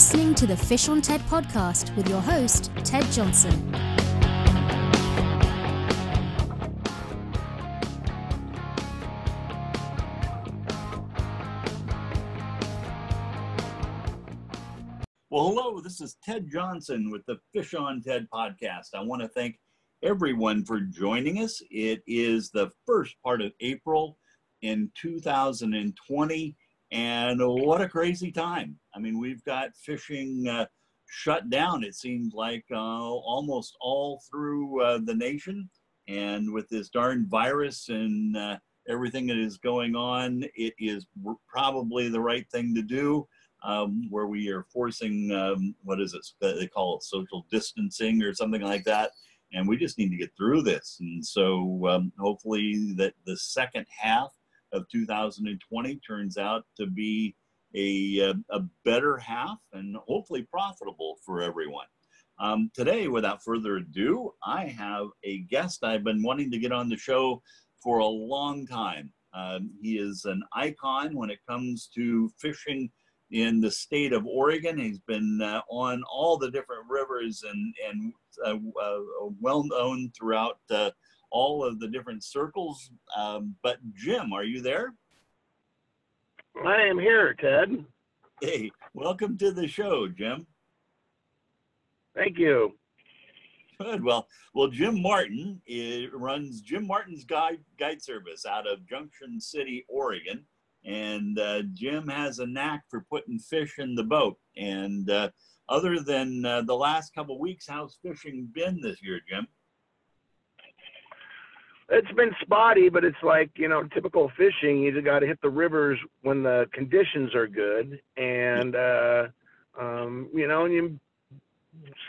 listening to the Fish on TED podcast with your host, Ted Johnson. Well, hello, this is Ted Johnson with the Fish on TED podcast. I want to thank everyone for joining us. It is the first part of April in 2020, and what a crazy time. I mean, we've got fishing uh, shut down, it seems like uh, almost all through uh, the nation. And with this darn virus and uh, everything that is going on, it is probably the right thing to do. Um, where we are forcing, um, what is it? They call it social distancing or something like that. And we just need to get through this. And so um, hopefully that the second half of 2020 turns out to be a, a better half and hopefully profitable for everyone. Um, today, without further ado, I have a guest I've been wanting to get on the show for a long time. Um, he is an icon when it comes to fishing in the state of Oregon. He's been uh, on all the different rivers and, and uh, uh, well known throughout uh, all of the different circles. Um, but Jim, are you there? I am here, Ted. Hey, welcome to the show, Jim. Thank you. Good. Well, well, Jim Martin runs Jim Martin's guide guide service out of Junction City, Oregon, and uh, Jim has a knack for putting fish in the boat. And uh, other than uh, the last couple weeks, how's fishing been this year, Jim? It's been spotty, but it's like you know typical fishing. You just got to hit the rivers when the conditions are good, and uh, um, you know, and you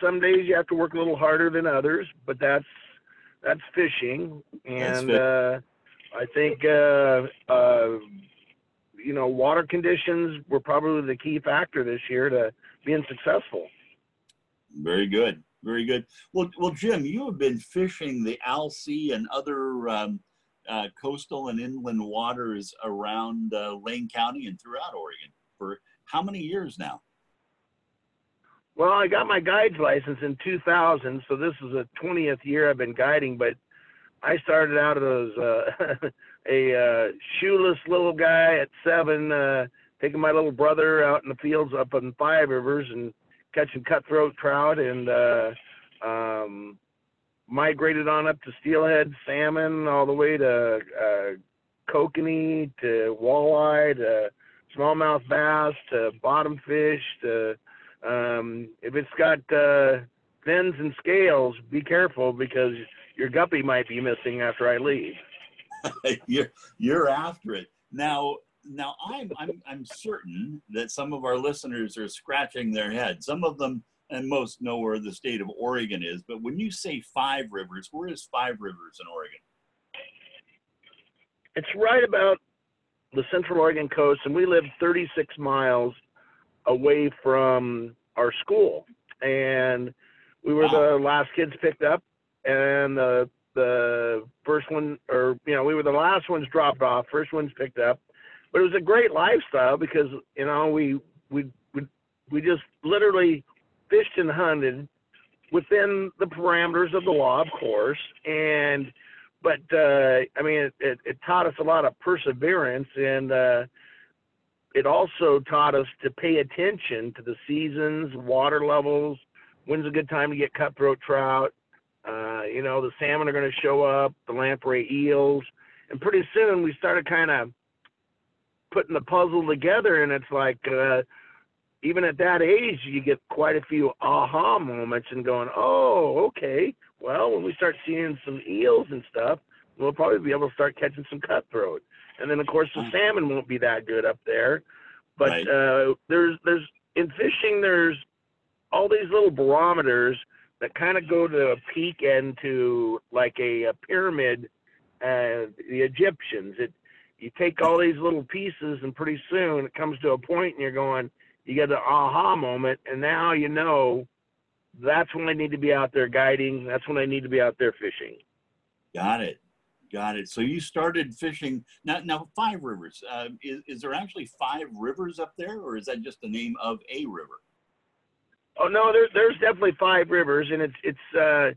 some days you have to work a little harder than others, but that's that's fishing, and uh, I think uh, uh, you know water conditions were probably the key factor this year to being successful. Very good. Very good. Well, well, Jim, you have been fishing the Alsea and other um, uh, coastal and inland waters around uh, Lane County and throughout Oregon for how many years now? Well, I got my guide's license in 2000, so this is the 20th year I've been guiding. But I started out as uh, a shoeless little guy at seven, uh, taking my little brother out in the fields up in Five Rivers and catching cutthroat trout and uh, um, migrated on up to steelhead salmon all the way to uh, kokanee to walleye to smallmouth bass to bottom fish to um, if it's got uh, fins and scales, be careful because your guppy might be missing after I leave. you're you're after it now now I'm, I'm I'm certain that some of our listeners are scratching their head. Some of them and most know where the state of Oregon is, but when you say Five Rivers, where is Five Rivers in Oregon? It's right about the Central Oregon coast, and we live 36 miles away from our school, and we were wow. the last kids picked up, and the the first one, or you know, we were the last ones dropped off. First ones picked up, but it was a great lifestyle because you know we we we we just literally fished and hunted within the parameters of the law, of course, and but uh, I mean it, it, it taught us a lot of perseverance and uh, it also taught us to pay attention to the seasons, water levels, when's a good time to get cutthroat trout. Uh, you know, the salmon are going to show up, the lamprey eels, and pretty soon we started kind of putting the puzzle together, and it's like uh, even at that age, you get quite a few aha moments and going, oh, okay. Well, when we start seeing some eels and stuff, we'll probably be able to start catching some cutthroat. And then, of course, the mm. salmon won't be that good up there. But right. uh, there's there's in fishing, there's all these little barometers that kind of go to a peak and to like a, a pyramid. Uh, the Egyptians, it you take all these little pieces and pretty soon it comes to a point and you're going you get the aha moment and now you know that's when i need to be out there guiding. That's when i need to be out there fishing. Got it. Got it. So you started fishing. Now now five rivers uh, is, is there actually five rivers up there or is that just the name of a river? Oh no, there's there's definitely five rivers, and it's it's uh,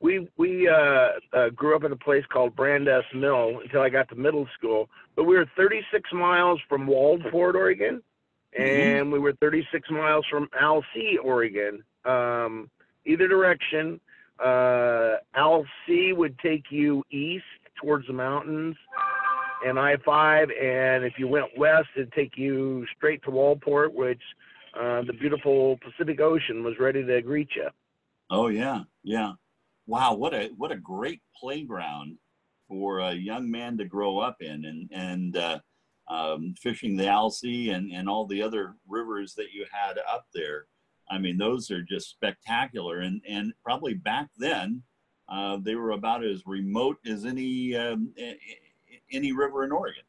we we uh, uh, grew up in a place called Brandes Mill until I got to middle school. But we were 36 miles from Waldport, Oregon, Mm-hmm. and we were 36 miles from Alsea, Oregon. Um, either direction, uh, Alsea would take you east towards the mountains and I-5, and if you went west, it'd take you straight to Waldport, which uh, the beautiful Pacific Ocean was ready to greet you. Oh yeah, yeah. Wow, what a what a great playground for a young man to grow up in, and and uh, um, fishing the Alsea and and all the other rivers that you had up there. I mean, those are just spectacular, and and probably back then uh, they were about as remote as any um, any river in Oregon.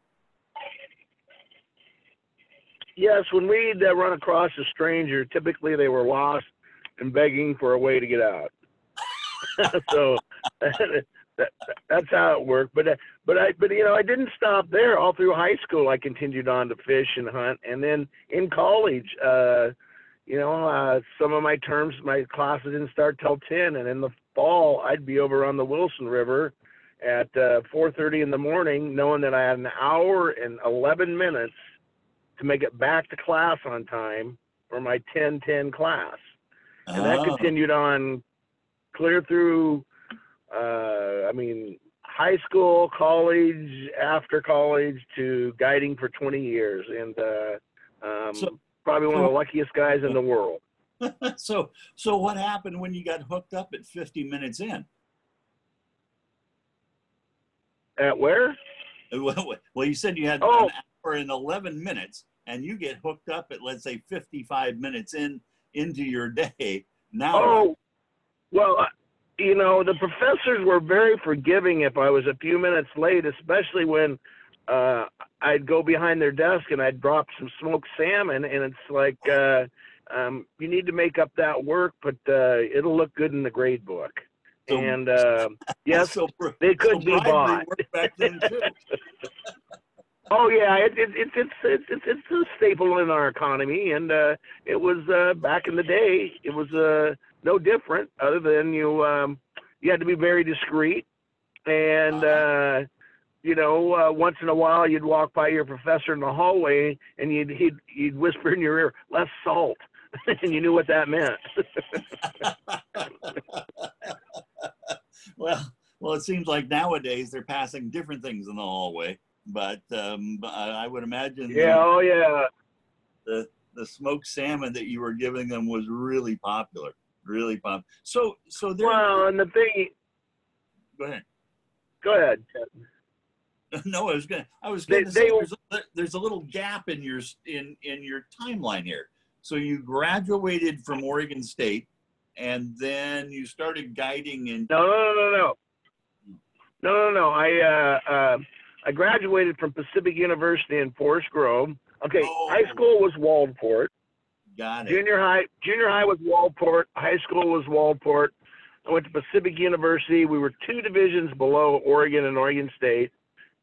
Yes, when we'd uh, run across a stranger, typically they were lost and begging for a way to get out. so that, that's how it worked. But uh, but I but you know I didn't stop there. All through high school, I continued on to fish and hunt, and then in college, uh, you know, uh, some of my terms, my classes didn't start till ten, and in the fall, I'd be over on the Wilson River at uh, 4:30 in the morning, knowing that I had an hour and 11 minutes to make it back to class on time for my 10-10 class and that Oh, continued on clear through uh, i mean high school college after college to guiding for 20 years and uh, um, So- probably one of the luckiest guys in the world so so what happened when you got hooked up at 50 minutes in? at where Well, well, you said you had Oh. an hour and 11 minutes, and you get hooked up at, let's say, 55 minutes in into your day. Now, oh well you know the professors were very forgiving if i was a few minutes late especially when uh i'd go behind their desk and i'd drop some smoked salmon and it's like uh um you need to make up that work but uh it'll look good in the grade book So- and uh yes so, they could so be bought worked back then too. oh yeah it, it, it's it's it's it's it's a staple in our economy and uh it was uh back in the day it was uh no different other than you um you had to be very discreet. And uh you know uh, once in a while you'd walk by your professor in the hallway and you'd he'd, he'd whisper in your ear less salt. And you knew what that meant. Well, well, it seems like nowadays they're passing different things in the hallway, but um, I I would imagine the- yeah oh yeah. The the smoked salmon that you were giving them was really popular, really popular. So, so there. well and the thing go ahead. go ahead No, I was gonna. I was They- gonna say they- there's, a, there's a little gap in your in in your timeline here. So you graduated from Oregon State, and then you started guiding in. No, no, no, no, no. No, no, no. I uh, uh, I graduated from Pacific University in Forest Grove. Okay, Oh. high school was Waldport. Got it. Junior high, junior high was Waldport. High school was Waldport. I went to Pacific University. We were two divisions below Oregon and Oregon State.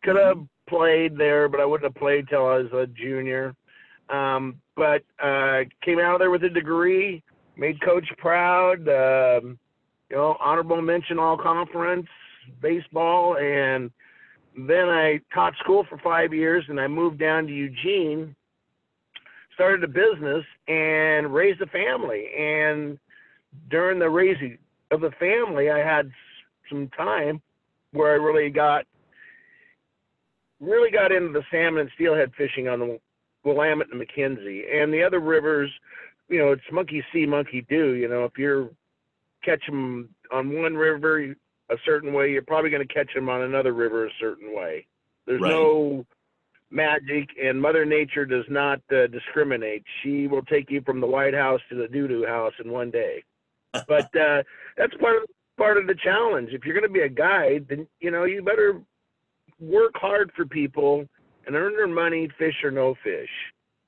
Could have played there, but I wouldn't have played till I was a junior. Um, but uh, came out of there with a degree. Made coach proud. Um, you know, honorable mention all conference baseball, and then I taught school for five years, and I moved down to Eugene started a business and raised a family. And during the raising of the family, I had some time where I really got really got into the salmon and steelhead fishing on the Willamette and McKenzie and the other rivers. You know, it's monkey see, monkey do. You know, if you're catch them on one river a certain way, you're probably going to catch them on another river a certain way. There's Right. no magic, and Mother Nature does not uh, discriminate. She will take you from the White House to the doo doo house in one day. But uh, that's part of part of the challenge. If you're going to be a guide, then you know you better work hard for people and earn their money, fish or no fish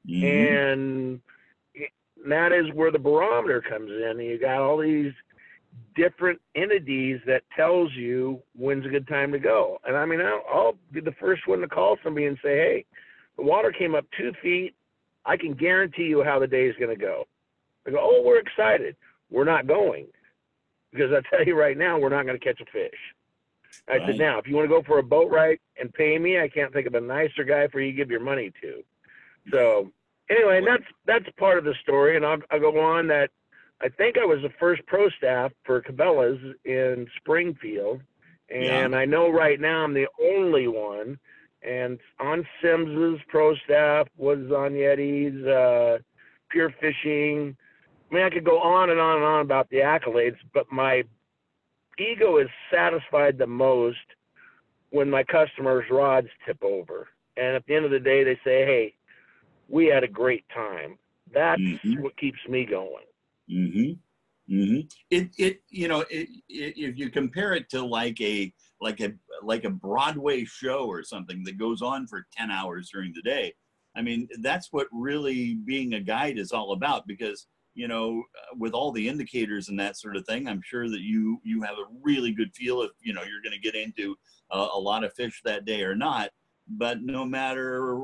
Mhm. and that is where the barometer comes in. You got all these different entities that tells you when's a good time to go. And I mean, I'll, I'll be the first one to call somebody and say, "Hey, the water came up two feet. I can guarantee you how the day is going to go. I go, oh, we're excited. We're not going because I tell you right now, we're not going to catch a fish. I Right. said, now, if you want to go for a boat ride and pay me, I can't think of a nicer guy for you to give your money to. So anyway, and that's that's part of the story, and I'll, I'll go on that. I think I was the first pro staff for Cabela's in Springfield, and I know right now I'm the only one. And on Simms's pro staff was on Yeti's, uh, Pure Fishing. I mean, I could go on and on and on about the accolades, but my ego is satisfied the most when my customers' rods tip over. And at the end of the day, they say, hey, we had a great time. That's Mhm. what keeps me going. Mm-hmm. Mm-hmm. It it you know it, it, if you compare it to like a like a like a Broadway show or something that goes on for ten hours during the day, I mean that's what really being a guide is all about because you know with all the indicators and that sort of thing, I'm sure that you you have a really good feel if you know you're going to get into a lot of fish that day or not. But no matter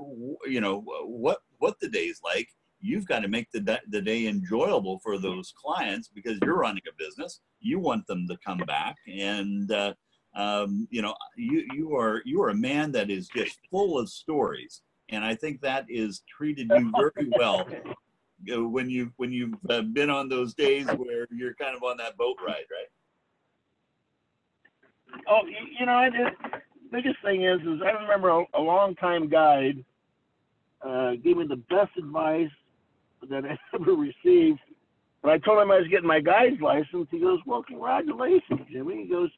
you know what what the day's like, you've got to make the, the day enjoyable for those clients because you're running a business. You want them to come back, and uh, um, you know you you are you are a man that is just full of stories, and I think that is treated you very well when you when you've uh, been on those days where you're kind of on that boat ride, right? Oh, you, know, I did. Biggest thing is, is I remember a, a longtime guide uh, gave me the best advice that I ever received. When I told him I was getting my guide's license, he goes, "Well, congratulations, Jimmy." He goes,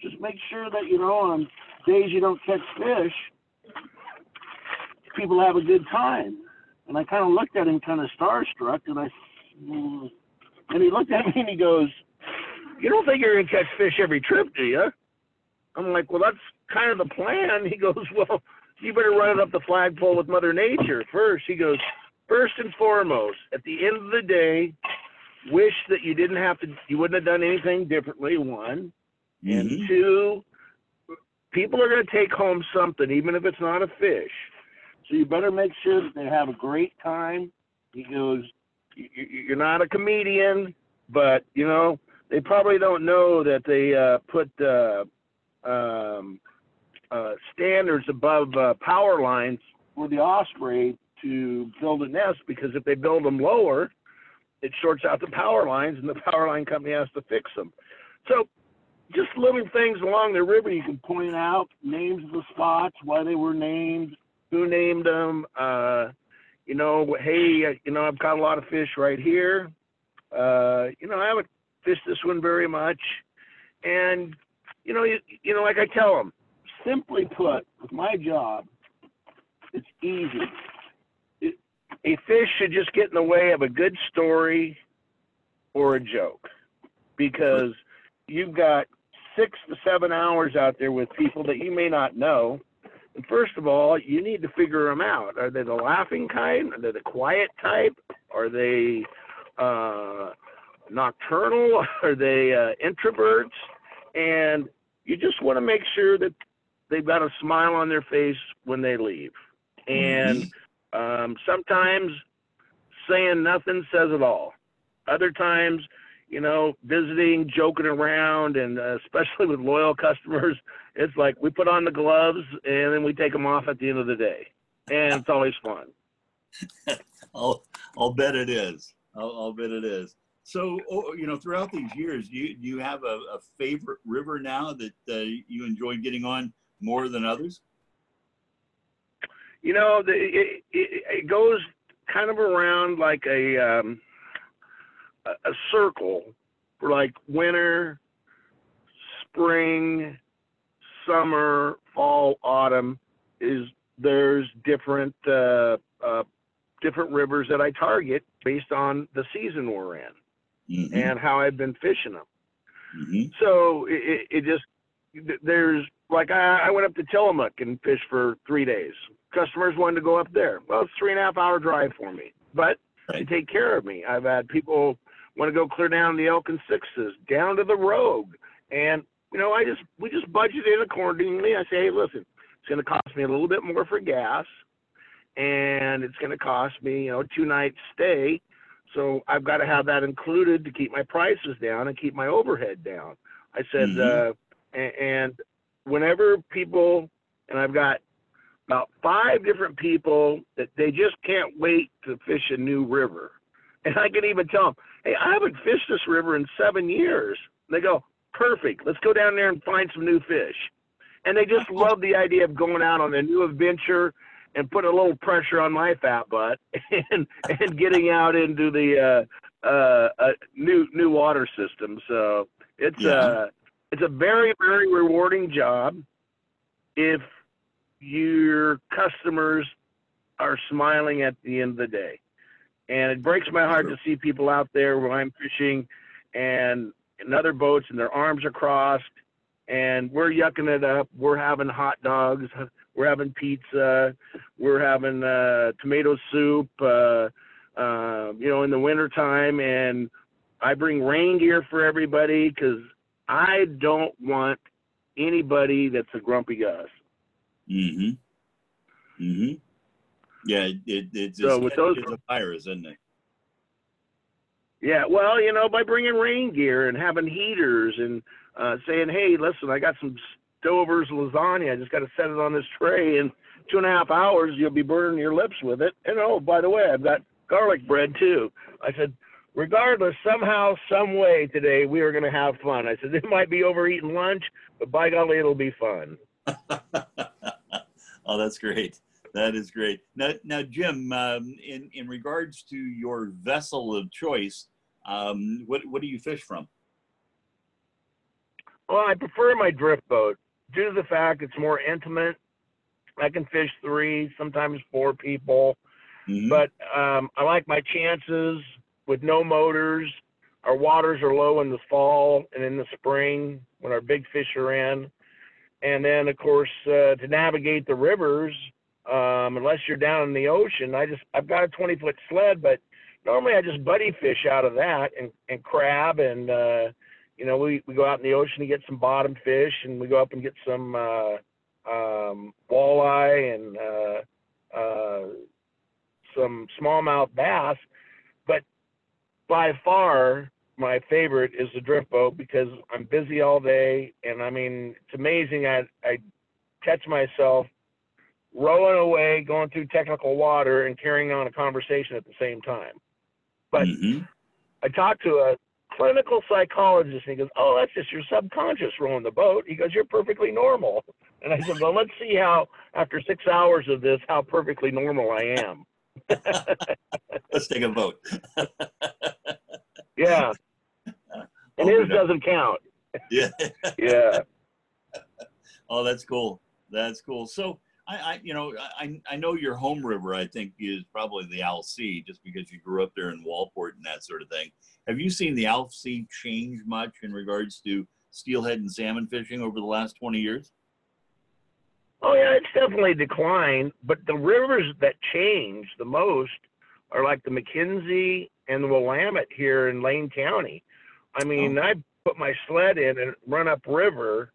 "Just make sure that you know on days you don't catch fish, people have a good time." And I kind of looked at him, kind of starstruck, and I, mm. and he looked at me and he goes, "You don't think you're gonna catch fish every trip, do you?" I'm like, well, that's kind of the plan. He goes, well, you better run it up the flagpole with Mother Nature first. He goes, first and foremost, at the end of the day, wish that you didn't have to, you wouldn't have done anything differently. One, and Mhm. two, people are going to take home something, even if it's not a fish. So you better make sure that they have a great time. He goes, "You- you- you're not a comedian, but you know they probably don't know that they uh, put uh, um, uh, standards above uh, power lines for the osprey to build a nest because if they build them lower, it shorts out the power lines, and the power line company has to fix them. So just little things along the river you can point out, names of the spots, why they were named, who named them. Uh, you know, hey, uh, you know, I've caught a lot of fish right here. Uh, you know, I haven't fished this one very much, and you know, you, you know, like I tell them, simply put, with my job, it's easy. Fish should just get in the way of a good story or a joke, because you've got six to seven hours out there with people that you may not know. And first of all, you need to figure them out. Are they the laughing kind? Are they the quiet type? Are they uh, nocturnal? Are they uh, introverts? And you just want to make sure that they've got a smile on their face when they leave. And um, sometimes saying nothing says it all. Other times, you know, visiting, joking around, and uh, especially with loyal customers, it's like we put on the gloves and then we take them off at the end of the day, and it's always fun. I'll I'll bet it is. I'll, I'll bet it is. So, you know, throughout these years, do you, you have a, a favorite river now that uh, you enjoy getting on more than others? You know, the, it, it, it goes kind of around like a um, a, circle for like winter, spring, summer, fall, autumn. Is there's different uh, uh, different rivers that I target based on the season we're in Mhm, and how I've been fishing them. mhm, So it, it, it just there's like I, I went up to Tillamook and fished for three days. Customers wanted to go up there. Well, it's three and a half hour drive for me, but they take care of me. I've had people want to go clear down the Elk and Sixes, down to the Rogue, and you know I just we just budget in accordingly. I say, hey, listen, it's going to cost me a little bit more for gas, and it's going to cost me you know two nights stay. So I've got to have that included to keep my prices down and keep my overhead down. I said, Mhm. uh, and, and whenever people, and I've got about five different people that they just can't wait to fish a new river. And I can even tell them, hey, I haven't fished this river in seven years. And they go, perfect. Let's go down there and find some new fish. And they just love the idea of going out on a new adventure and put a little pressure on my fat butt and and getting out into the uh, uh, uh, new new water system. So it's Yeah. uh it's a very very rewarding job if your customers are smiling at the end of the day. And it breaks my heart to see people out there where I'm fishing and in other boats and their arms are crossed and we're yucking it up. We're having hot dogs. We're having pizza. We're having uh, tomato soup, uh, uh, you know, in the wintertime. And I bring rain gear for everybody because I don't want anybody that's a grumpy Gus. Mm-hmm. Mm-hmm. Yeah, it, it, it's So with those- a virus, isn't it? Yeah, well, you know, by bringing rain gear and having heaters and uh, saying, "Hey, listen, I got some Stouffer's lasagna. I just got to set it on this tray. In two and a half hours, you'll be burning your lips with it. And oh, by the way, I've got garlic bread too." I said, regardless, somehow, some way today, we are going to have fun. I said, it might be overeating lunch, but by golly, it'll be fun. oh, that's great. That is great. Now, now, Jim, um, in in regards to your vessel of choice, um, what what do you fish from? Well, I prefer my drift boat due to the fact it's more intimate. I can fish three, sometimes four people. Mhm. but um, I like my chances with no motors. Our waters are low in the fall and in the spring when our big fish are in. And then, of course, uh, to navigate the rivers, um, unless you're down in the ocean, I just I've got a 20 foot sled, but normally I just buddy fish out of that and, and crab and uh, you know we, we go out in the ocean to get some bottom fish and we go up and get some uh, um, walleye and uh, uh, some smallmouth bass, but by far my favorite is the drift boat because I'm busy all day, and I mean it's amazing. I I catch myself rowing away, going through technical water, and carrying on a conversation at the same time. But Mhm. I talked to a clinical psychologist, and he goes, "Oh, that's just your subconscious rowing the boat." He goes, "You're perfectly normal." And I said, "Well, let's see how after six hours of this, how perfectly normal I am." Let's take a vote. Yeah, and his doesn't count. Yeah. Yeah. Oh, that's cool. That's cool. So I, I you know, I, I know your home river. I think is probably the Alsea, just because you grew up there in Waldport and that sort of thing. Have you seen the Alsea change much in regards to steelhead and salmon fishing over the last twenty years? Oh yeah, it's definitely declined, but the rivers that change the most are like the McKenzie and the Willamette here in Lane County. I mean, oh. I put my sled in and run up river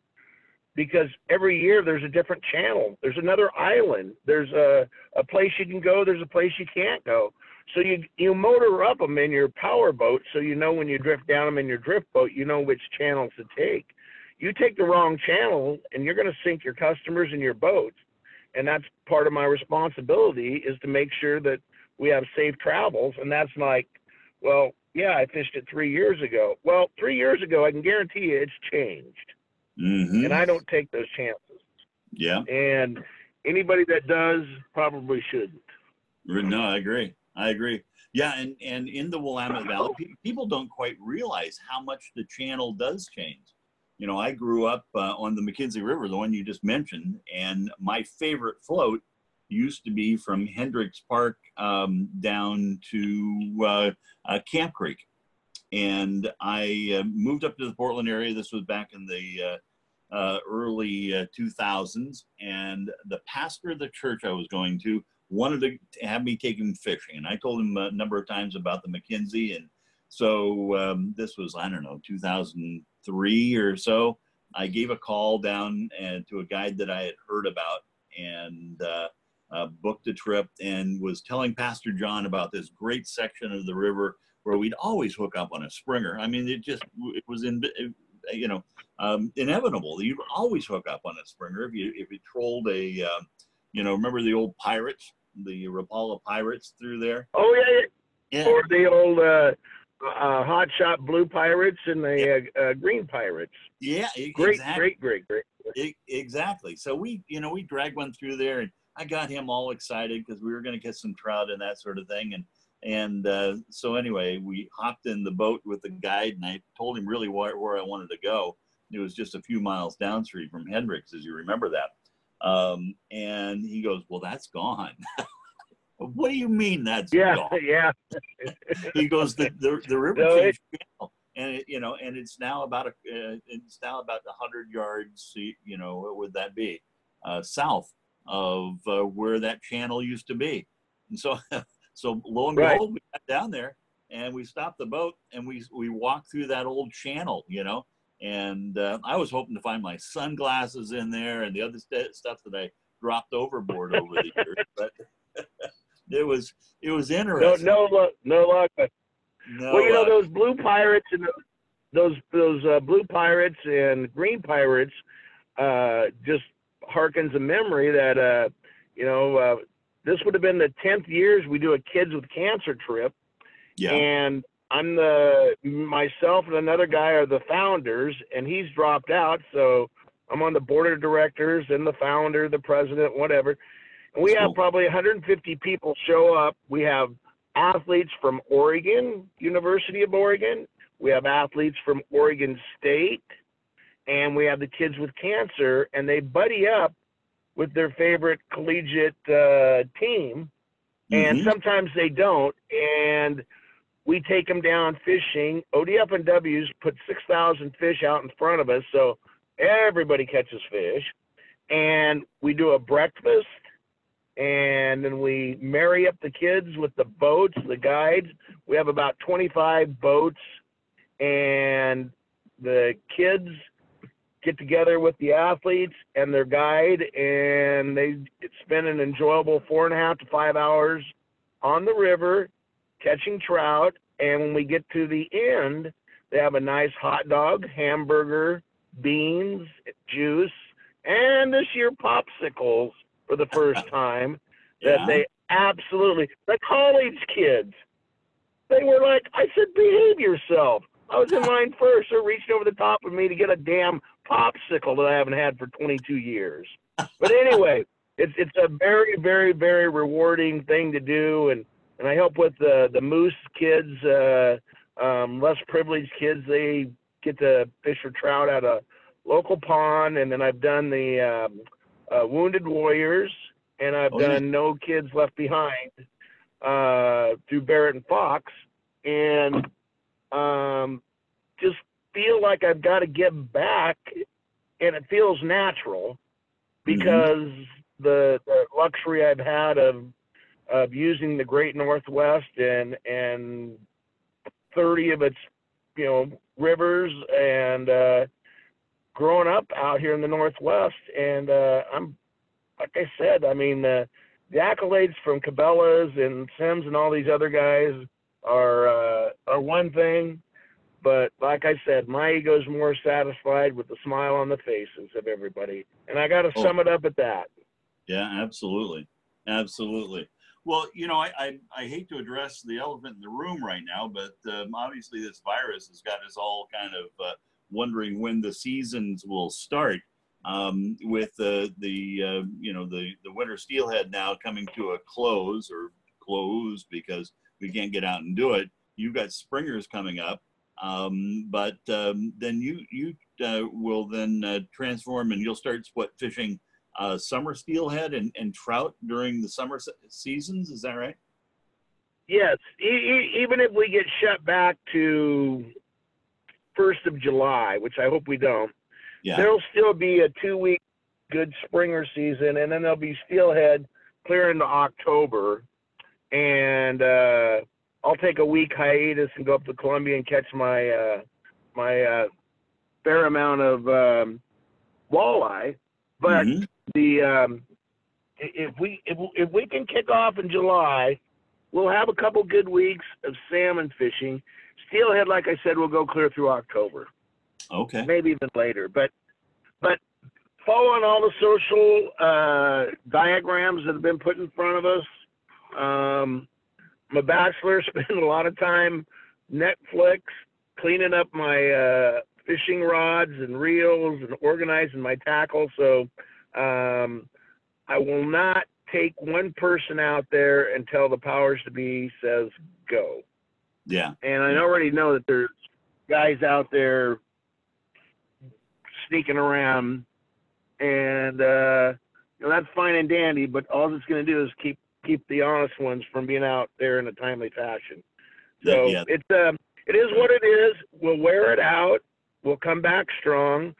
because every year there's a different channel. There's another island. There's a a place you can go. There's a place you can't go. So you you motor up them in your power boat, so you know when you drift down them in your drift boat, you know which channels to take. You take the wrong channel, and you're going to sink your customers and your boats. And that's part of my responsibility is to make sure that we have safe travels. And that's like, well, yeah, I fished it three years ago. Well, three years ago, I can guarantee you it's changed, Mm-hmm. and I don't take those chances. yeah. And anybody that does probably shouldn't. No, I agree. I agree. Yeah, and and in the Willamette Valley, pe- people don't quite realize how much the channel does change. You know, I grew up uh, on the McKenzie River, the one you just mentioned, and my favorite float used to be from Hendricks Park um, down to uh, uh, Camp Creek. And I uh, moved up to the Portland area. This was back in the uh, uh, early uh, 2000s. And the pastor of the church I was going to wanted to have me take him fishing. And I told him a number of times about the McKenzie. And so um, this was, I don't know, 2003 or so. I gave a call down and to a guide that I had heard about and uh, uh, booked a trip and was telling Pastor John about this great section of the river where we'd always hook up on a springer. I mean, it just it was in you know um, inevitable. You'd always hook up on a springer if you if you trolled a uh, you know remember the old pirates, the Rapala pirates through there. Oh yeah, yeah. Or the old uh, uh, hot shot blue pirates and the yeah. uh, green pirates. Yeah, great, exactly. great, great, great. It, exactly. So we, you know, we dragged one through there, and I got him all excited because we were going to get some trout and that sort of thing. And and uh, so anyway, we hopped in the boat with the guide, and I told him really where, where I wanted to go. It was just a few miles downstream from Hendricks, as you remember that. Um, and he goes, "Well, that's gone." what do you mean that's yeah, gone? Yeah, he goes, "The the, the river no, changed channel, and it, you know, and it's now about a uh, it's now about a hundred yards. You know, what would that be? Uh, south of uh, where that channel used to be." And so So lo and behold, we got down there and we stopped the boat and we we walked through that old channel, you know. And uh, I was hoping to find my sunglasses in there and the other st- stuff that I dropped overboard over the years, but it was it was interesting. No, no luck, no luck. No well, you know those blue pirates and those those uh, blue pirates and green pirates uh, just harkens a memory that uh, you know uh, this would have been the 10th years we do a kids with cancer trip. Yeah. And I'm the myself and another guy are the founders, and he's dropped out. So I'm on the board of directors and the founder, the president, whatever. And we That's have cool. probably 150 people show up. We have athletes from Oregon, University of Oregon. We have athletes from Oregon State, and we have the kids with cancer, and they buddy up with their favorite collegiate uh, team, and mm-hmm. sometimes they don't. And we take them down fishing. ODF and W's put 6,000 fish out in front of us, so everybody catches fish. And we do a breakfast, and then we marry up the kids with the boats, the guides. We have about 25 boats, and the kids – get together with the athletes and their guide, and they spend an enjoyable four and a half to five hours on the river catching trout. And when we get to the end, they have a nice hot dog, hamburger, beans, juice, and this year popsicles for the first time that yeah. they absolutely the college kids. They were like, I said, behave yourself. I was in line first. They're reaching over the top of me to get a damn popsicle that I haven't had for 22 years. But anyway, it's it's a very very very rewarding thing to do, and and I help with the the moose kids, uh, um, less privileged kids. They get to fish for trout at a local pond, and then I've done the um, uh, wounded warriors, and I've oh, done yeah. no kids left behind uh, through Barrett and Fox, and um, just feel like I've got to give back, and it feels natural because mm-hmm. the, the luxury I've had of of using the Great Northwest and and 30 of its you know rivers and uh, growing up out here in the Northwest, and uh, I'm like I said, I mean the the accolades from Cabela's and Simms and all these other guys are uh, are one thing, but like I said, my ego is more satisfied with the smile on the faces of everybody, and I got to oh. sum it up at that. Yeah, absolutely, absolutely. Well, you know, I, I, I hate to address the elephant in the room right now, but um, obviously this virus has got us all kind of uh, wondering when the seasons will start. Um, with uh, the uh, you know the the winter steelhead now coming to a close or close because we can't get out and do it. You've got springers coming up, um, but um, then you you uh, will then uh, transform and you'll start what fishing uh, summer steelhead and, and trout during the summer seasons. Is that right? Yes. E- e- even if we get shut back to first of July, which I hope we don't, yeah. there'll still be a two week good springer season, and then there'll be steelhead clear into October and uh, I'll take a week hiatus and go up to Columbia and catch my uh, my uh, fair amount of um, walleye. But mm-hmm. the um, if we if, if we can kick off in July we'll have a couple good weeks of salmon fishing. Steelhead, like I said, will go clear through October, Okay. maybe even later. But but following all the social uh, diagrams that have been put in front of us, um, I'm a bachelor, spend a lot of time Netflix, cleaning up my uh, fishing rods and reels and organizing my tackle. So um, I will not take one person out there until the powers to be says go. Yeah. And I already know that there's guys out there sneaking around, and uh, you know that's fine and dandy. But all it's going to do is keep keep the honest ones from being out there in a timely fashion. So Yeah. it's um, it is what it is. We'll wear it out. We'll come back strong.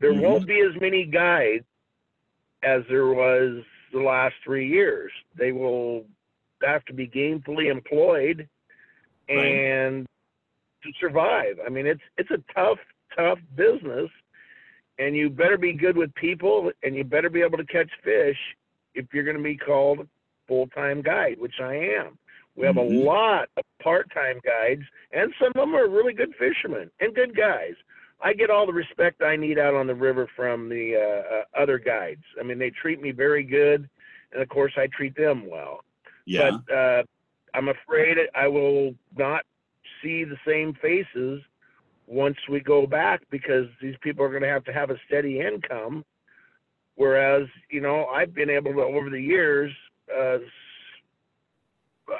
There Mhm. won't be as many guides as there was the last three years. They will have to be gainfully employed Right. and to survive. I mean, it's it's a tough, tough business, and you better be good with people, and you better be able to catch fish if you're going to be called full-time guide, which I am. We have Mhm. a lot of part-time guides, and some of them are really good fishermen and good guys. I get all the respect I need out on the river from the uh, uh, other guides. I mean, they treat me very good, and of course, I treat them well Yeah. but uh, I'm afraid I will not see the same faces once we go back because these people are going to have to have a steady income. Whereas, you know, I've been able to over the years, uh,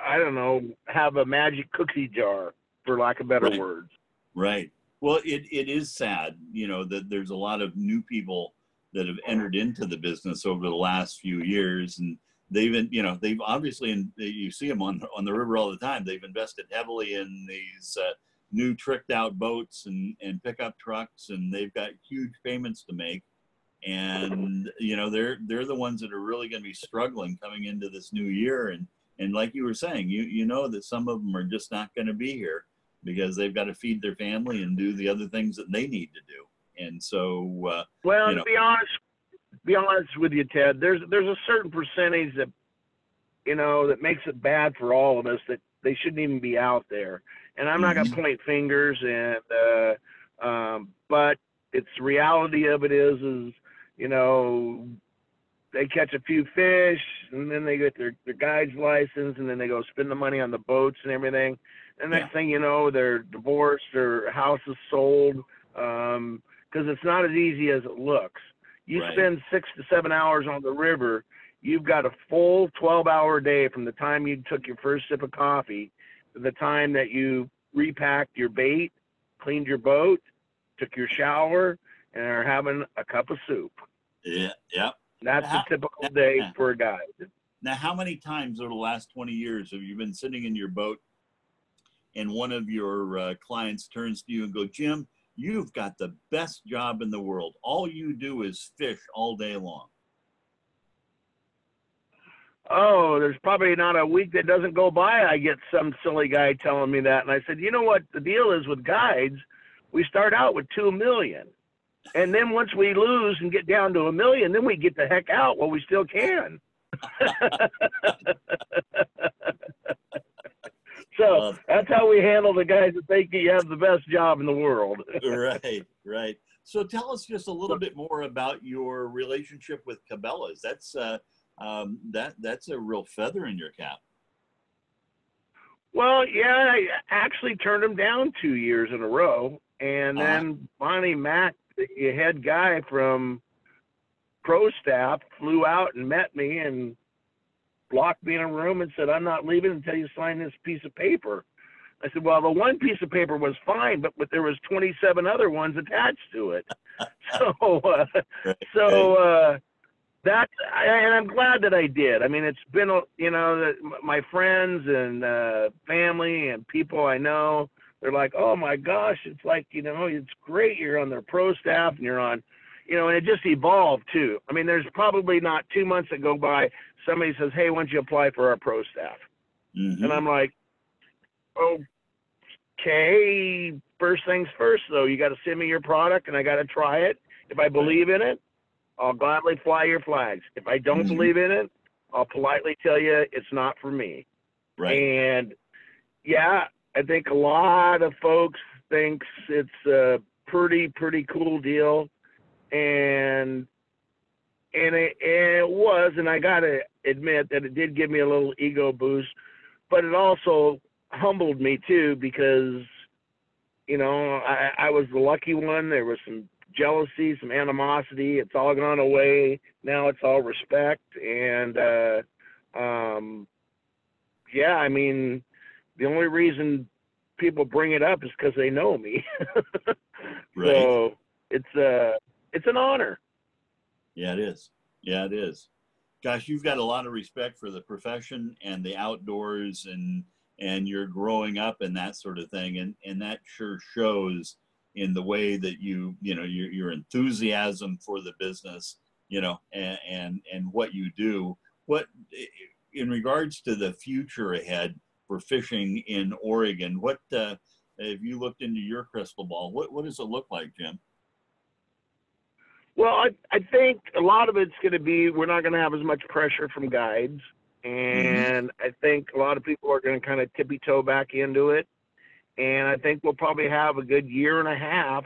I don't know, have a magic cookie jar, for lack of better Right. words. Right. Well, it, it is sad, you know, that there's a lot of new people that have entered into the business over the last few years, and they've, been, you know, they've obviously, and you see them on on the river all the time. They've invested heavily in these uh, new tricked out boats and and pickup trucks, and they've got huge payments to make. And you know, they're they're the ones that are really going to be struggling coming into this new year. And and like you were saying, you you know that some of them are just not going to be here because they've got to feed their family and do the other things that they need to do. And so, uh, Well, You to be honest, be honest with you, Ted. There's there's a certain percentage that you know that makes it bad for all of us that they shouldn't even be out there. And I'm not going to point fingers, and uh, um, but it's reality of it is is you know they catch a few fish and then they get their their guide's license and then they go spend the money on the boats and everything. And next Yeah. thing you know, they're divorced, their house is sold. Um, because it's not as easy as it looks. You Right. spend six to seven hours on the river, you've got a full 12 hour day from the time you took your first sip of coffee to the time that you repacked your bait, cleaned your boat, took your shower, and are having a cup of soup. Yeah, yeah. That's How- a typical day yeah. for a guy. Now, how many times over the last 20 years have you been sitting in your boat and one of your uh, clients turns to you and goes, Jim, you've got the best job in the world. All you do is fish all day long. Oh, there's probably not a week that doesn't go by I get some silly guy telling me that. And I said, you know what the deal is with guides? We start out with two million. And then once we lose and get down to a million, then we get the heck out while we still can. so that's how we handle the guys that think you have the best job in the world. right, right. So tell us just a little bit more about your relationship with Cabela's. That's uh, um, that that's a real feather in your cap. Well, yeah, I actually turned him down two years in a row, and Uh-huh. then Bonnie Mack, the head guy from Pro Staff, flew out and met me and locked me in a room and said, "I'm not leaving until you sign this piece of paper." I said, "Well, the one piece of paper was fine, but, but there was 27 other ones attached to it." so, uh, so uh, that, I, and I'm glad that I did. I mean, it's been, a- you know, that my friends and uh, family and people I know, they're like, "Oh my gosh, it's like, you know, it's great. You're on their pro staff and you're on." You know, and it just evolved too. I mean, there's probably not two months that go by somebody says, "Hey, why don't you apply for our pro staff?" Mhm. And I'm like, okay, first things first, though. You got to send me your product and I got to try it. If I believe in it, I'll gladly fly your flags. If I don't Mhm. believe in it, I'll politely tell you it's not for me. Right. And yeah, I think a lot of folks thinks it's a pretty pretty cool deal, and and it, and it was, and I gotta admit that it did give me a little ego boost, but it also humbled me too because you know I, I was the lucky one. There was some jealousy, some animosity. It's all gone away now. It's all respect, and uh, um, yeah, I mean, the only reason people bring it up is because they know me. Right. So it's uh it's an honor. Yeah, it is. Yeah, it is. Gosh, you've got a lot of respect for the profession and the outdoors and and you're growing up and that sort of thing and and that sure shows in the way that you you know your your enthusiasm for the business you know and and, and what you do what in regards to the future ahead for fishing in Oregon. What uh, if you looked into your crystal ball? What what does it look like Jim? Well, I I think a lot of it's going to be we're not going to have as much pressure from guides, and I think a lot of people are going to kind of tippy toe back into it, and I think we'll probably have a good year and a half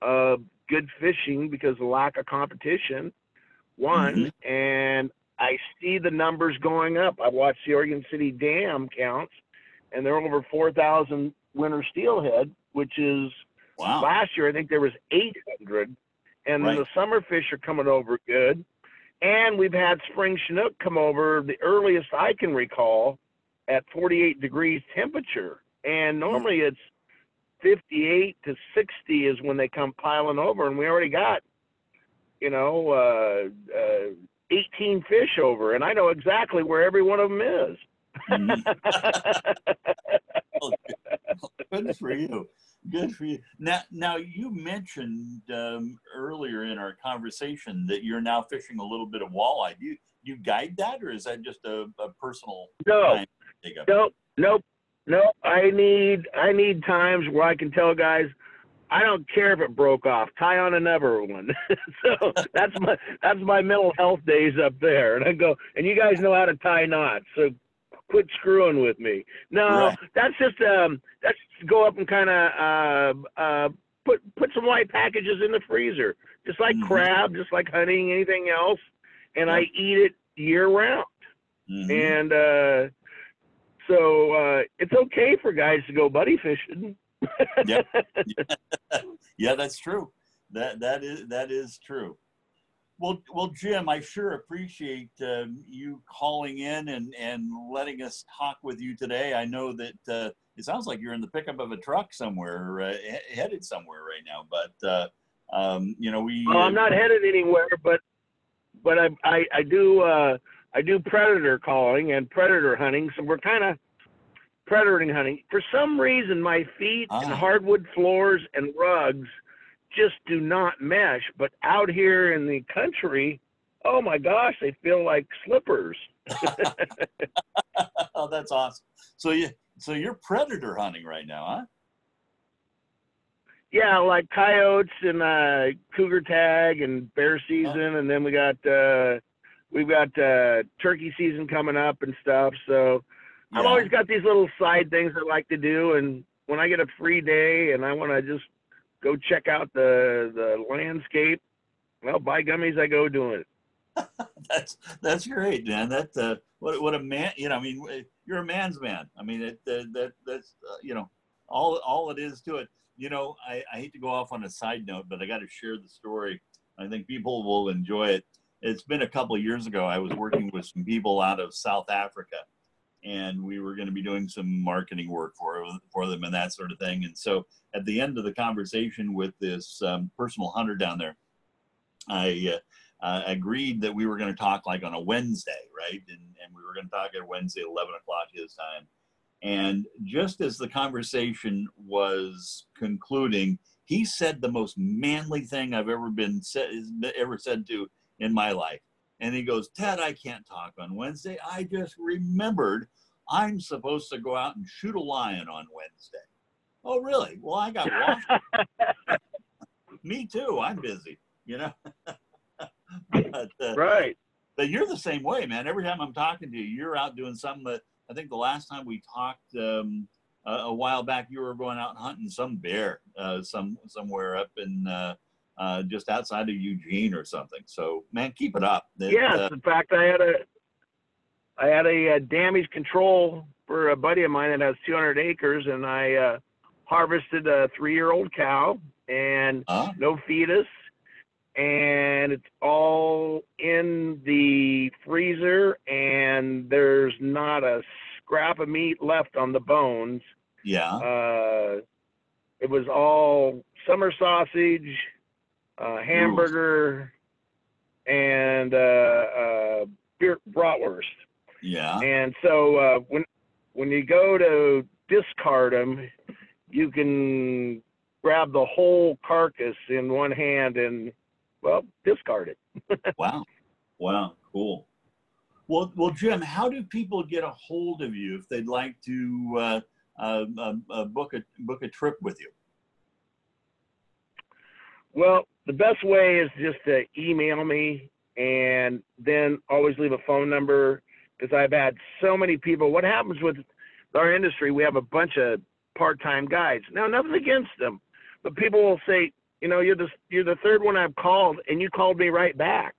of good fishing because of the lack of competition. One, and I see the numbers going up. I've watched the Oregon City Dam counts, and they're over four thousand winter steelhead, which is wow last year I think there was 800, and then Right. the summer fish are coming over good, and we've had spring chinook come over the earliest I can recall at 48 degrees temperature, and normally it's 58 to 60 is when they come piling over, and we already got, you know, uh, uh, 18 fish over, and I know exactly where every one of them is. Mhm. Good for you. Good for you. Now, now you mentioned um, earlier in our conversation that you're now fishing a little bit of walleye. Do you you guide that, or is that just a, a personal no, time to take up? Nope, nope, nope. I need I need times where I can tell guys, I don't care if it broke off. Tie on another one. so that's my that's my mental health days up there. And I go, and you guys know how to tie knots, so quit screwing with me. No, Right. that's just um that's just go up and kind of uh uh put put some light packages in the freezer, just like Mhm. crab, just like hunting, anything else, and I eat it year round Mhm. and uh, so uh, it's okay for guys to go buddy fishing. Yep. Yeah, that's true. That that is that is true. Well, well, Jim, I sure appreciate um, you calling in and and letting us talk with you today. I know that uh, it sounds like you're in the pickup of a truck somewhere, uh, he- headed somewhere right now. But uh, um, you know, we. Well, I'm not headed anywhere, but but I I, I do uh, I do predator calling and predator hunting. So we're kind of predator hunting. For some reason, my feet and Ah. hardwood floors and rugs just do not mesh. But out here in the country, oh my gosh, they feel like slippers. oh, that's awesome. So you so you're predator hunting right now, huh? Yeah, like coyotes and uh, cougar tag and bear season, and then we got uh, we've got uh, turkey season coming up and stuff. So I've always got these little side things I like to do, and when I get a free day and I want to just go check out the the landscape, well, by gummies, I go doing it. that's that's great, man. That uh, what what a man. You know, I mean, you're a man's man. I mean, uh, that that's uh, you know all all it is to it. You know, I, I hate to go off on a side note, but I got to share the story. I think people will enjoy it. It's been a couple of years ago. I was working with some people out of South Africa, and we were going to be doing some marketing work for for them and that sort of thing. And so, at the end of the conversation with this um, personal hunter down there, I. Uh, uh, agreed that we were going to talk like on a Wednesday, right? And, and we were going to talk at Wednesday, 11 o'clock his time. And just as the conversation was concluding, he said the most manly thing I've ever been said, ever said to in my life. And he goes, Ted, I can't talk on Wednesday. I just remembered I'm supposed to go out and shoot a lion on Wednesday. Oh, really? Well, I got washed. Me too. I'm busy, you know. but, uh, right. but you're the same way, man. Every time I'm talking to you, you're out doing something that I think the last time we talked um, a, a, while back, you were going out hunting some bear, uh, some somewhere up in uh, uh, just outside of Eugene or something. So, man, keep it up. It, yes, uh, in fact, I had a I had a, a, damage control for a buddy of mine that has 200 acres, and I uh, harvested a three-year-old cow and huh? no fetus, and it's all in the freezer, and there's not a scrap of meat left on the bones. Yeah. Uh, it was all summer sausage, uh, hamburger, Ooh. and uh, uh, beer, bratwurst. Yeah. And so uh, when when you go to discard them, you can grab the whole carcass in one hand and well discard it. wow, wow, cool. Well, well, Jim, how do people get a hold of you if they'd like to uh, uh, uh, uh book a book a trip with you? Well, the best way is just to email me and then always leave a phone number because I've had so many people. What happens with our industry? We have a bunch of part-time guides. Now, nothing against them, but people will say, you know, you're the you're the third one I've called, and you called me right back.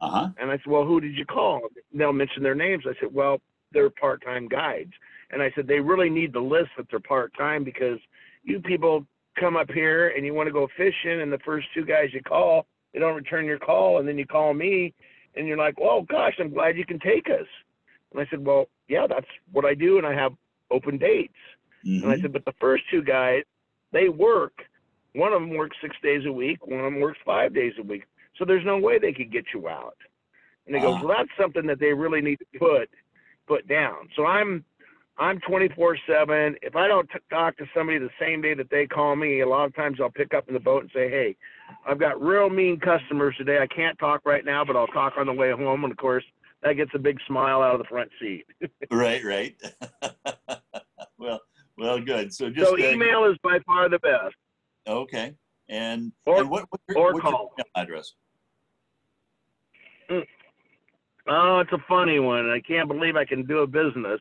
Uh-huh. And I said, well, who did you call? They'll mention their names. I said, well, they're part-time guides. And I said, they really need to list that they're part-time because you people come up here and you want to go fishing, and the first two guys you call, they don't return your call, and then you call me, and you're like, oh gosh, I'm glad you can take us. And I said, well, yeah, that's what I do, and I have open dates. Mm-hmm. And I mm-hmm. said, but the first two guys, they work. One of them works six days a week. One of them works five days a week. So there's no way they could get you out. And they uh, go, well, that's something that they really need to put put down. So I'm I'm 24/7. If I don't t- talk to somebody the same day that they call me, a lot of times I'll pick up in the boat and say, "Hey, I've got real mean customers today. I can't talk right now, but I'll talk on the way home." And of course, that gets a big smile out of the front seat. right, right. well, well, good. So just so email uh, is by far the best. Okay, and or and what, what or what's call your address. Mm. Oh, it's a funny one. I can't believe I can do a business.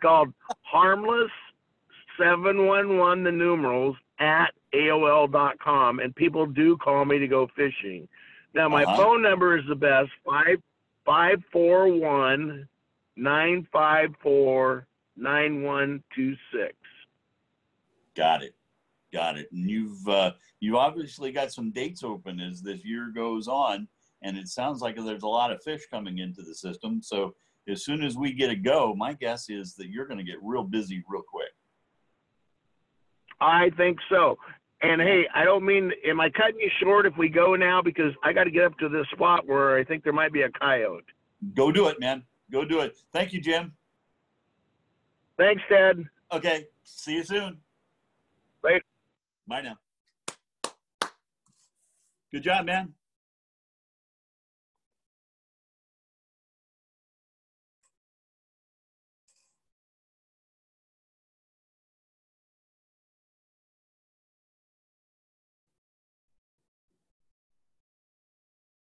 Called Harmless Seven One One. The numerals at AOL.com, and people do call me to go fishing. Now my uh-huh. phone number is the best five 541 954 9126. Got it. Got it. And you've uh, you obviously got some dates open as this year goes on, and it sounds like there's a lot of fish coming into the system. So as soon as we get a go, my guess is that you're going to get real busy real quick. I think so. And hey, I don't mean, am I cutting you short if we go now? Because I got to get up to this spot where I think there might be a coyote. Go do it, man. Go do it. Thank you, Jim. Thanks, Ted. Okay. See you soon. Bye. Bye now. Good job, man.